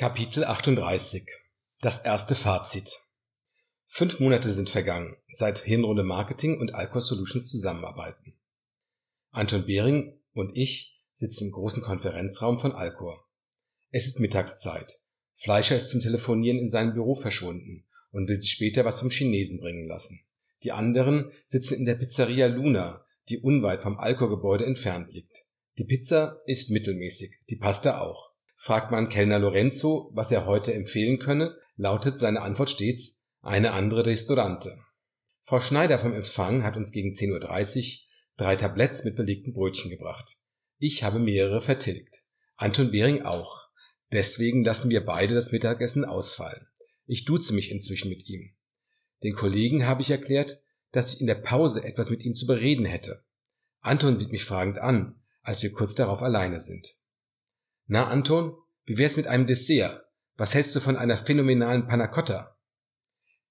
Kapitel 38 Das erste Fazit Fünf Monate sind vergangen, seit Hirnrunde Marketing und Alcor Solutions zusammenarbeiten. Anton Behring und ich sitzen im großen Konferenzraum von Alcor. Es ist Mittagszeit. Fleischer ist zum Telefonieren in seinem Büro verschwunden und will sich später was vom Chinesen bringen lassen. Die anderen sitzen in der Pizzeria Luna, die unweit vom Alcor-Gebäude entfernt liegt. Die Pizza ist mittelmäßig, die Pasta auch. Fragt man Kellner Lorenzo, was er heute empfehlen könne, lautet seine Antwort stets eine andere Restaurante. Frau Schneider vom Empfang hat uns gegen 10.30 Uhr drei Tabletts mit belegten Brötchen gebracht. Ich habe mehrere vertilgt. Anton Behring auch. Deswegen lassen wir beide das Mittagessen ausfallen. Ich duze mich inzwischen mit ihm. Den Kollegen habe ich erklärt, dass ich in der Pause etwas mit ihm zu bereden hätte. Anton sieht mich fragend an, als wir kurz darauf alleine sind. Na, Anton, wie wär's mit einem Dessert? Was hältst du von einer phänomenalen Panna Cotta?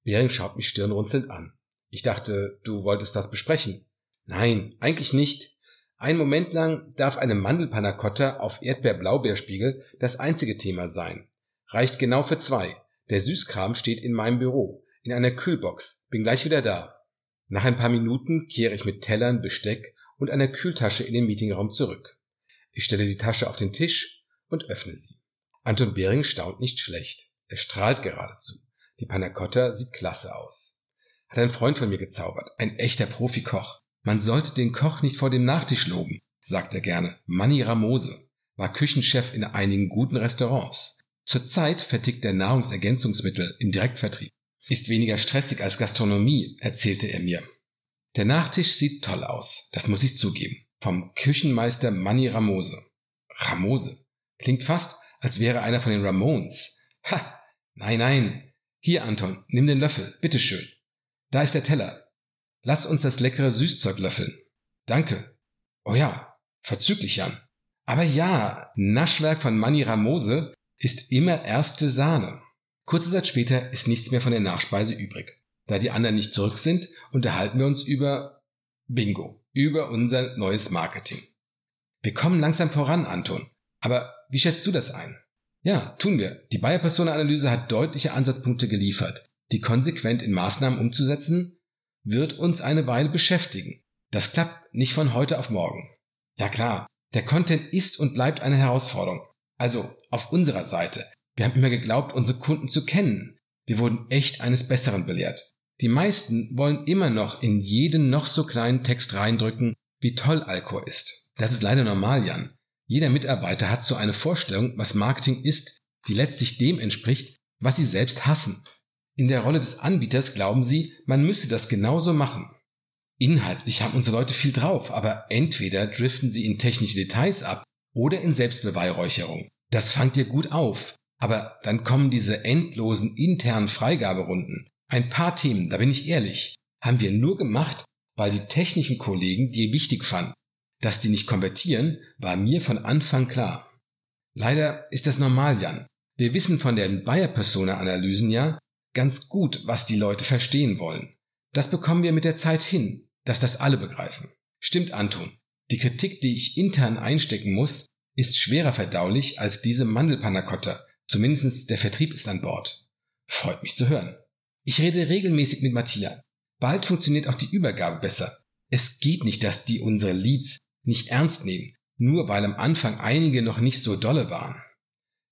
Bering schaut mich stirnrunzelnd an. Ich dachte, du wolltest das besprechen. Nein, eigentlich nicht. Ein Moment lang darf eine Mandelpanna Cotta auf Erdbeer-Blaubeerspiegel das einzige Thema sein. Reicht genau für zwei. Der Süßkram steht in meinem Büro, in einer Kühlbox. Bin gleich wieder da. Nach ein paar Minuten kehre ich mit Tellern, Besteck und einer Kühltasche in den Meetingraum zurück. Ich stelle die Tasche auf den Tisch und öffne sie. Anton Behring staunt nicht schlecht. Er strahlt geradezu. Die Panna Cotta sieht klasse aus. Hat ein Freund von mir gezaubert. Ein echter Profikoch. Man sollte den Koch nicht vor dem Nachtisch loben, sagt er gerne. Manni Ramose war Küchenchef in einigen guten Restaurants. Zurzeit vertickt er Nahrungsergänzungsmittel im Direktvertrieb. Ist weniger stressig als Gastronomie, erzählte er mir. Der Nachtisch sieht toll aus, das muss ich zugeben. Vom Küchenmeister Manni Ramose. Ramose. Klingt fast, als wäre einer von den Ramones. Ha! Nein, nein. Hier, Anton, nimm den Löffel, bitteschön. Da ist der Teller. Lass uns das leckere Süßzeug löffeln. Danke. Oh ja, verzüglich, Jan. Aber ja, Naschwerk von Manni Ramose ist immer erste Sahne. Kurze Zeit später ist nichts mehr von der Nachspeise übrig. Da die anderen nicht zurück sind, unterhalten wir uns über Bingo, über unser neues Marketing. Wir kommen langsam voran, Anton. Aber wie schätzt du das ein? Ja, tun wir. Die Bayer-Persona-Analyse hat deutliche Ansatzpunkte geliefert. Die konsequent in Maßnahmen umzusetzen, wird uns eine Weile beschäftigen. Das klappt nicht von heute auf morgen. Ja klar, der Content ist und bleibt eine Herausforderung. Also auf unserer Seite. Wir haben immer geglaubt, unsere Kunden zu kennen. Wir wurden echt eines Besseren belehrt. Die meisten wollen immer noch in jeden noch so kleinen Text reindrücken, wie toll Alkor ist. Das ist leider normal, Jan. Jeder Mitarbeiter hat so eine Vorstellung, was Marketing ist, die letztlich dem entspricht, was sie selbst hassen. In der Rolle des Anbieters glauben sie, man müsse das genauso machen. Inhaltlich haben unsere Leute viel drauf, aber entweder driften sie in technische Details ab oder in Selbstbeweihräucherung. Das fangt ihr gut auf, aber dann kommen diese endlosen internen Freigaberunden. Ein paar Themen, da bin ich ehrlich, haben wir nur gemacht, weil die technischen Kollegen die wichtig fanden. Dass die nicht konvertieren, war mir von Anfang klar. Leider ist das normal, Jan. Wir wissen von den Bayer-Persona-Analysen ja ganz gut, was die Leute verstehen wollen. Das bekommen wir mit der Zeit hin, dass das alle begreifen. Stimmt, Anton. Die Kritik, die ich intern einstecken muss, ist schwerer verdaulich als diese Mandelpanacotta. Zumindest der Vertrieb ist an Bord. Freut mich zu hören. Ich rede regelmäßig mit Matthias. Bald funktioniert auch die Übergabe besser. Es geht nicht, dass die unsere Leads nicht ernst nehmen, nur weil am Anfang einige noch nicht so dolle waren.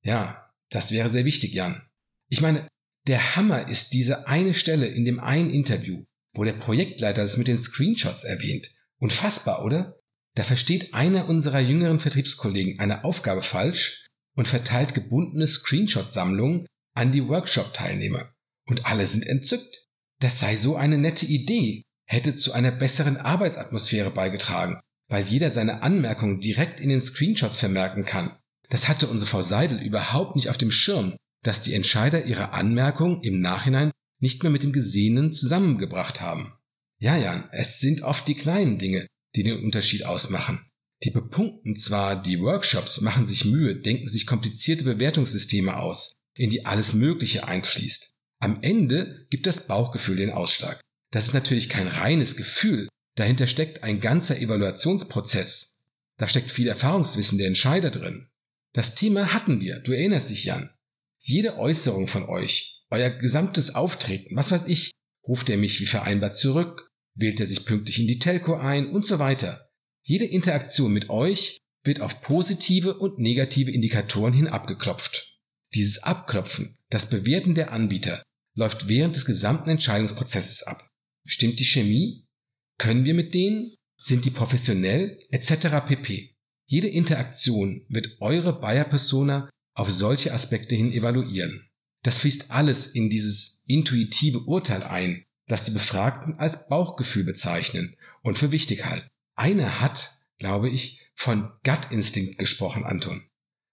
Ja, das wäre sehr wichtig, Jan. Ich meine, der Hammer ist diese eine Stelle in dem einen Interview, wo der Projektleiter es mit den Screenshots erwähnt. Unfassbar, oder? Da versteht einer unserer jüngeren Vertriebskollegen eine Aufgabe falsch und verteilt gebundene Screenshot-Sammlungen an die Workshop-Teilnehmer. Und alle sind entzückt. Das sei so eine nette Idee, hätte zu einer besseren Arbeitsatmosphäre beigetragen weil jeder seine Anmerkungen direkt in den Screenshots vermerken kann. Das hatte unsere Frau Seidel überhaupt nicht auf dem Schirm, dass die Entscheider ihre Anmerkungen im Nachhinein nicht mehr mit dem Gesehenen zusammengebracht haben. Ja, Jan, es sind oft die kleinen Dinge, die den Unterschied ausmachen. Die bepunkten zwar die Workshops, machen sich Mühe, denken sich komplizierte Bewertungssysteme aus, in die alles Mögliche einfließt. Am Ende gibt das Bauchgefühl den Ausschlag. Das ist natürlich kein reines Gefühl, Dahinter steckt ein ganzer Evaluationsprozess. Da steckt viel Erfahrungswissen der Entscheider drin. Das Thema hatten wir, du erinnerst dich, Jan. Jede Äußerung von euch, euer gesamtes Auftreten, was weiß ich, ruft er mich wie vereinbart zurück, wählt er sich pünktlich in die Telco ein und so weiter. Jede Interaktion mit euch wird auf positive und negative Indikatoren hin abgeklopft. Dieses Abklopfen, das Bewerten der Anbieter, läuft während des gesamten Entscheidungsprozesses ab. Stimmt die Chemie? Können wir mit denen? Sind die professionell? Etc. pp. Jede Interaktion wird eure Buyer-Persona auf solche Aspekte hin evaluieren. Das fließt alles in dieses intuitive Urteil ein, das die Befragten als Bauchgefühl bezeichnen und für wichtig halten. Einer hat, glaube ich, von Gut-Instinkt gesprochen, Anton.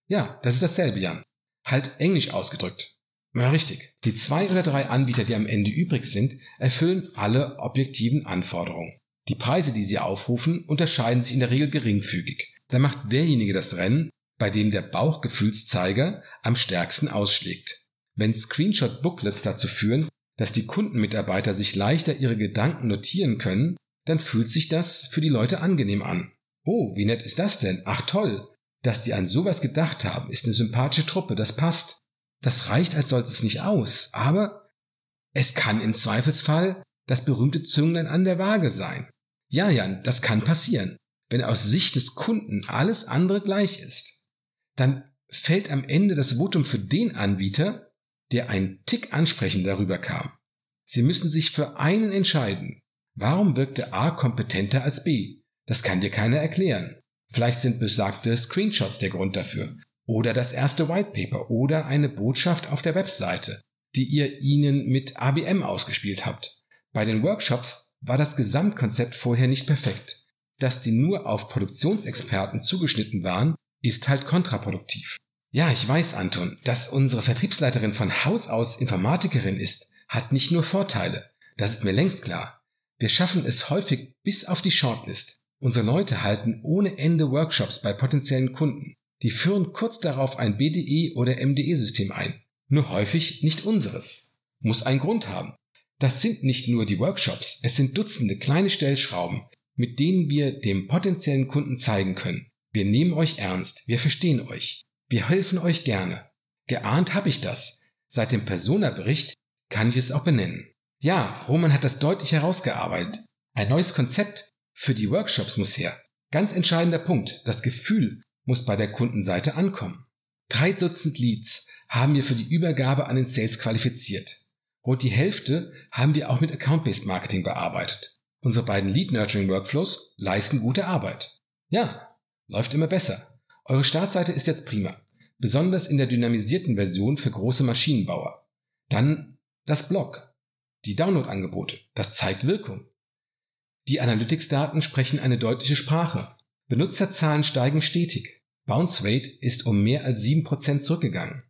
Ja, das ist dasselbe, Jan. Halt englisch ausgedrückt. Ja, richtig. Die zwei oder drei Anbieter, die am Ende übrig sind, erfüllen alle objektiven Anforderungen. Die Preise, die sie aufrufen, unterscheiden sich in der Regel geringfügig. Da macht derjenige das Rennen, bei dem der Bauchgefühlszeiger am stärksten ausschlägt. Wenn Screenshot-Booklets dazu führen, dass die Kundenmitarbeiter sich leichter ihre Gedanken notieren können, dann fühlt sich das für die Leute angenehm an. Oh, wie nett ist das denn? Ach toll. Dass die an sowas gedacht haben, ist eine sympathische Truppe, das passt. Das reicht als solches nicht aus, aber es kann im Zweifelsfall das berühmte Zünglein an der Waage sein. Ja, Jan, das kann passieren. Wenn aus Sicht des Kunden alles andere gleich ist, dann fällt am Ende das Votum für den Anbieter, der einen Tick ansprechend darüber kam. Sie müssen sich für einen entscheiden. Warum wirkte A kompetenter als B? Das kann dir keiner erklären. Vielleicht sind besagte Screenshots der Grund dafür. Oder das erste White Paper oder eine Botschaft auf der Webseite, die ihr ihnen mit ABM ausgespielt habt. Bei den Workshops war das Gesamtkonzept vorher nicht perfekt. Dass die nur auf Produktionsexperten zugeschnitten waren, ist halt kontraproduktiv. Ja, ich weiß, Anton, dass unsere Vertriebsleiterin von Haus aus Informatikerin ist, hat nicht nur Vorteile. Das ist mir längst klar. Wir schaffen es häufig bis auf die Shortlist. Unsere Leute halten ohne Ende Workshops bei potenziellen Kunden. Die führen kurz darauf ein BDE oder MDE-System ein. Nur häufig nicht unseres. Muss einen Grund haben. Das sind nicht nur die Workshops, es sind Dutzende kleine Stellschrauben, mit denen wir dem potenziellen Kunden zeigen können. Wir nehmen euch ernst, wir verstehen euch. Wir helfen euch gerne. Geahnt habe ich das. Seit dem Persona-Bericht kann ich es auch benennen. Ja, Roman hat das deutlich herausgearbeitet. Ein neues Konzept für die Workshops muss her. Ganz entscheidender Punkt, das Gefühl muss bei der Kundenseite ankommen. Drei Dutzend Leads haben wir für die Übergabe an den Sales qualifiziert. Rund die Hälfte haben wir auch mit Account-Based Marketing bearbeitet. Unsere beiden Lead-Nurturing-Workflows leisten gute Arbeit. Ja, läuft immer besser. Eure Startseite ist jetzt prima, besonders in der dynamisierten Version für große Maschinenbauer. Dann das Blog, die Download-Angebote, das zeigt Wirkung. Die Analytics-Daten sprechen eine deutliche Sprache. Benutzerzahlen steigen stetig. Bounce Rate ist um mehr als 7% zurückgegangen.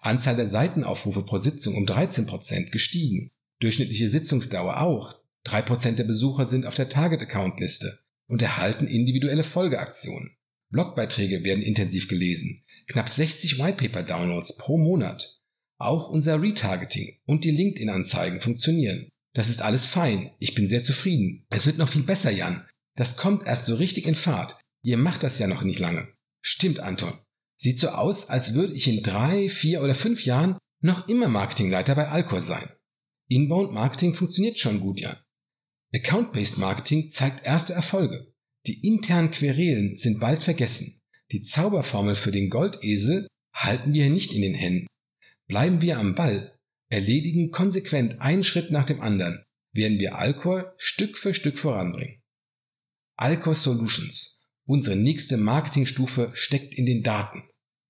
Anzahl der Seitenaufrufe pro Sitzung um 13% gestiegen. Durchschnittliche Sitzungsdauer auch. 3% der Besucher sind auf der Target-Account-Liste und erhalten individuelle Folgeaktionen. Blogbeiträge werden intensiv gelesen, knapp 60 Whitepaper-Downloads pro Monat. Auch unser Retargeting und die LinkedIn-Anzeigen funktionieren. Das ist alles fein. Ich bin sehr zufrieden. Es wird noch viel besser, Jan. Das kommt erst so richtig in Fahrt. Ihr macht das ja noch nicht lange. Stimmt, Anton. Sieht so aus, als würde ich in drei, vier oder fünf Jahren noch immer Marketingleiter bei Alcor sein. Inbound Marketing funktioniert schon gut, Jan. Account-Based Marketing zeigt erste Erfolge. Die internen Querelen sind bald vergessen. Die Zauberformel für den Goldesel halten wir nicht in den Händen. Bleiben wir am Ball, erledigen konsequent einen Schritt nach dem anderen, werden wir Alcor Stück für Stück voranbringen. Alcor Solutions. Unsere nächste Marketingstufe steckt in den Daten.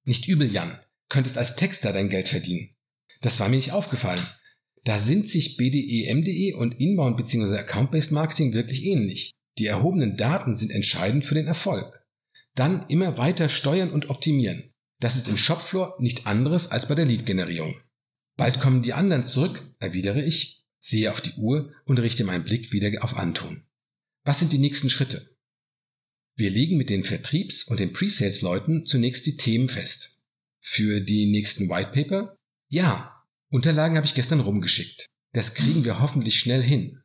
Nicht übel, Jan. Könntest als Texter dein Geld verdienen. Das war mir nicht aufgefallen. Da sind sich BDE, MDE und Inbound bzw. Account-Based Marketing wirklich ähnlich. Die erhobenen Daten sind entscheidend für den Erfolg. Dann immer weiter steuern und optimieren. Das ist im Shopfloor nicht anderes als bei der Lead-Generierung. Bald kommen die anderen zurück, erwidere ich, sehe auf die Uhr und richte meinen Blick wieder auf Anton. Was sind die nächsten Schritte? Wir legen mit den Vertriebs- und den Pre-Sales-Leuten zunächst die Themen fest. Für die nächsten White Paper? Ja, Unterlagen habe ich gestern rumgeschickt. Das kriegen wir hoffentlich schnell hin.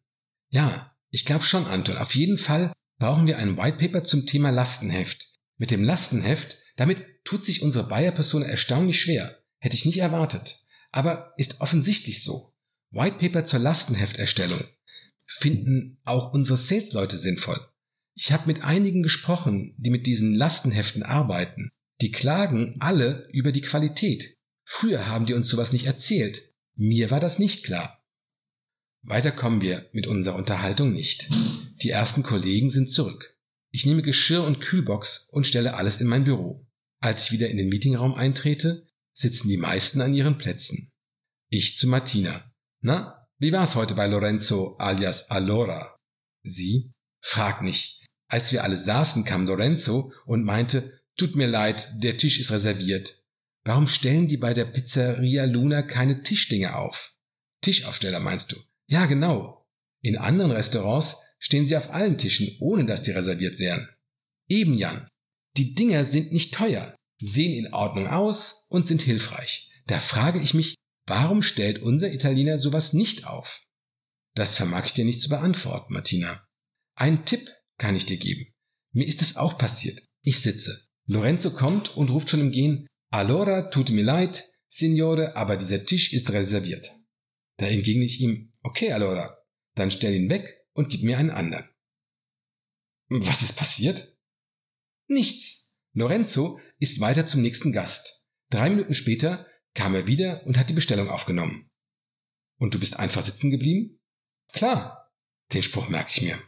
Ja, ich glaube schon, Anton. Auf jeden Fall brauchen wir ein White Paper zum Thema Lastenheft. Mit dem Lastenheft, damit tut sich unsere Bayer-Person erstaunlich schwer. Hätte ich nicht erwartet. Aber ist offensichtlich so. White Paper zur Lastenhefterstellung finden auch unsere Sales-Leute sinnvoll. Ich habe mit einigen gesprochen, die mit diesen Lastenheften arbeiten. Die klagen alle über die Qualität. Früher haben die uns sowas nicht erzählt. Mir war das nicht klar. Weiter kommen wir mit unserer Unterhaltung nicht. Die ersten Kollegen sind zurück. Ich nehme Geschirr und Kühlbox und stelle alles in mein Büro. Als ich wieder in den Meetingraum eintrete, sitzen die meisten an ihren Plätzen. Ich zu Martina. Na, wie war's heute bei Lorenzo alias Allora? Sie? Frag nicht. Als wir alle saßen, kam Lorenzo und meinte, tut mir leid, der Tisch ist reserviert. Warum stellen die bei der Pizzeria Luna keine Tischdinge auf? Tischaufsteller meinst du? Ja, genau. In anderen Restaurants stehen sie auf allen Tischen, ohne dass die reserviert wären. Eben, Jan. Die Dinger sind nicht teuer, sehen in Ordnung aus und sind hilfreich. Da frage ich mich, warum stellt unser Italiener sowas nicht auf? Das vermag ich dir nicht zu beantworten, Martina. Einen Tipp kann ich dir geben. Mir ist es auch passiert. Ich sitze. Lorenzo kommt und ruft schon im Gehen, Allora, tut mir leid, Signore, aber dieser Tisch ist reserviert. Da entgegne ich ihm, okay, allora, dann stell ihn weg und gib mir einen anderen. Was ist passiert? Nichts. Lorenzo ist weiter zum nächsten Gast. Drei Minuten später kam er wieder und hat die Bestellung aufgenommen. Und du bist einfach sitzen geblieben? Klar. Den Spruch merke ich mir.